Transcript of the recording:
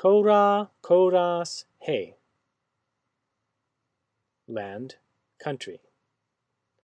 Kora, koras, he Land, country.